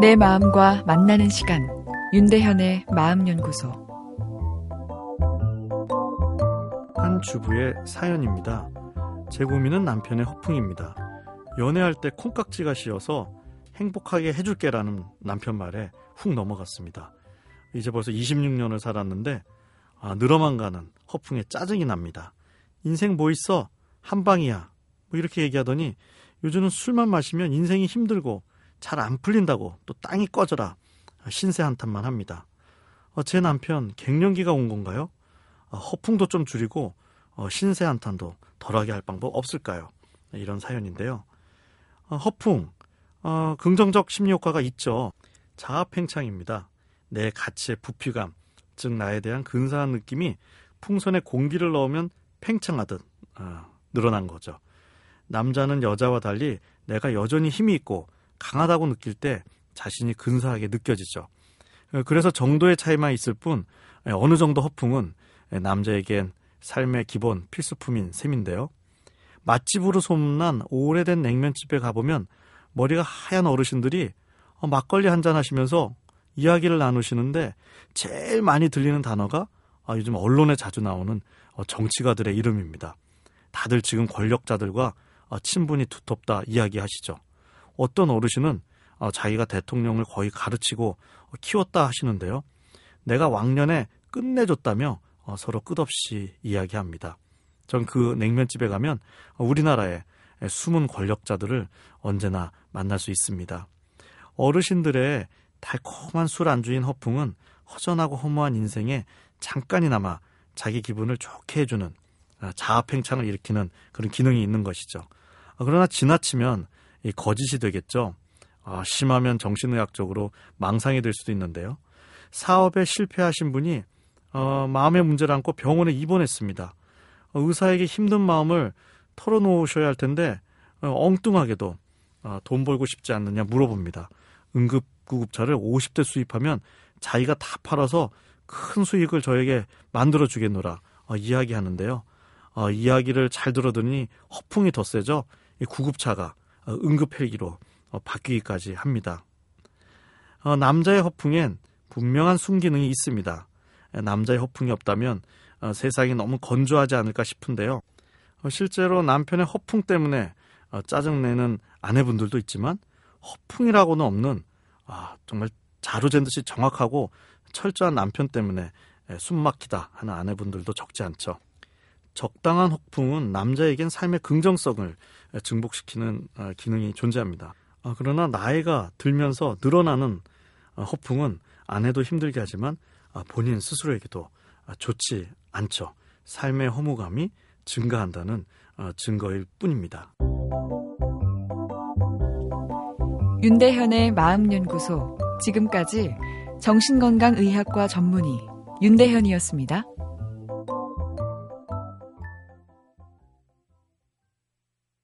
내 마음과 만나는 시간 윤대현의 마음연구소 한 주부의 사연입니다. 제 고민은 남편의 허풍입니다. 연애할 때 콩깍지가 씌어서 행복하게 해줄게라는 남편 말에 훅 넘어갔습니다. 이제 벌써 26년을 살았는데 아, 늘어만 가는 허풍에 짜증이 납니다. 인생 뭐 있어? 한 방이야. 뭐 이렇게 얘기하더니 요즘은 술만 마시면 인생이 힘들고 잘 안 풀린다고 또 땅이 꺼져라 신세 한탄만 합니다. 어, 제 남편 갱년기가 온 건가요? 어, 허풍도 좀 줄이고 어, 신세 한탄도 덜하게 할 방법 없을까요? 이런 사연인데요. 어, 허풍, 어, 긍정적 심리 효과가 있죠. 자아팽창입니다. 내 가치의 부피감, 즉 나에 대한 근사한 느낌이 풍선에 공기를 넣으면 팽창하듯 어, 늘어난 거죠. 남자는 여자와 달리 내가 여전히 힘이 있고 강하다고 느낄 때 자신이 근사하게 느껴지죠. 어, 그래서 정도의 차이만 있을 뿐 어느 정도 허풍은 남자에겐 삶의 기본 필수품인 셈인데요. 맛집으로 소문난 오래된 냉면집에 가보면 머리가 하얀 어르신들이 어, 막걸리 한잔 하시면서 이야기를 나누시는데 제일 많이 들리는 단어가 아, 요즘 언론에 자주 나오는 어, 정치가들의 이름입니다. 다들 지금 권력자들과 어, 친분이 두텁다 이야기하시죠. 어떤 어르신은 자기가 대통령을 거의 가르치고 키웠다 하시는데요. 내가 왕년에 끝내줬다며 서로 끝없이 이야기합니다. 전 그 냉면집에 가면 우리나라의 숨은 권력자들을 언제나 만날 수 있습니다. 어르신들의 달콤한 술 안주인 허풍은 허전하고 허무한 인생에 잠깐이나마 자기 기분을 좋게 해주는 아, 자아팽창을 일으키는 그런 기능이 있는 것이죠. 아, 그러나 지나치면 이 거짓이 되겠죠. 아, 심하면 정신의학적으로 망상이 될 수도 있는데요. 사업에 실패하신 분이 어, 마음의 문제를 안고 병원에 입원했습니다. 어, 의사에게 힘든 마음을 털어놓으셔야 할 텐데 어, 엉뚱하게도 어, 돈 벌고 싶지 않느냐 물어봅니다. 응급구급차를 50대 수입하면 자기가 다 팔아서 큰 수익을 저에게 만들어 주겠노라 어, 이야기하는데요. 어, 이야기를 잘 들어드니 허풍이 더 세죠. 이 구급차가 어, 응급 헬기로 어, 바뀌기까지 합니다. 어, 남자의 허풍엔 분명한 순기능이 있습니다. 남자의 허풍이 없다면 어, 세상이 너무 건조하지 않을까 싶은데요. 어, 실제로 남편의 허풍 때문에 어, 짜증내는 아내분들도 있지만 허풍이라고는 없는 아, 정말 자루잰 듯이 정확하고 철저한 남편 때문에 숨 막히다 하는 아내분들도 적지 않죠. 적당한 허풍은 남자에겐 삶의 긍정성을 증복시키는 어, 기능이 존재합니다. 아, 그러나 나이가 들면서 늘어나는 어, 허풍은 아내도 힘들게 하지만 아, 본인 스스로에게도 아, 좋지 않죠. 삶의 허무감이 증가한다는 증거일 뿐입니다. 윤대현의 마음연구소 지금까지 정신건강의학과 전문의 윤대현이었습니다.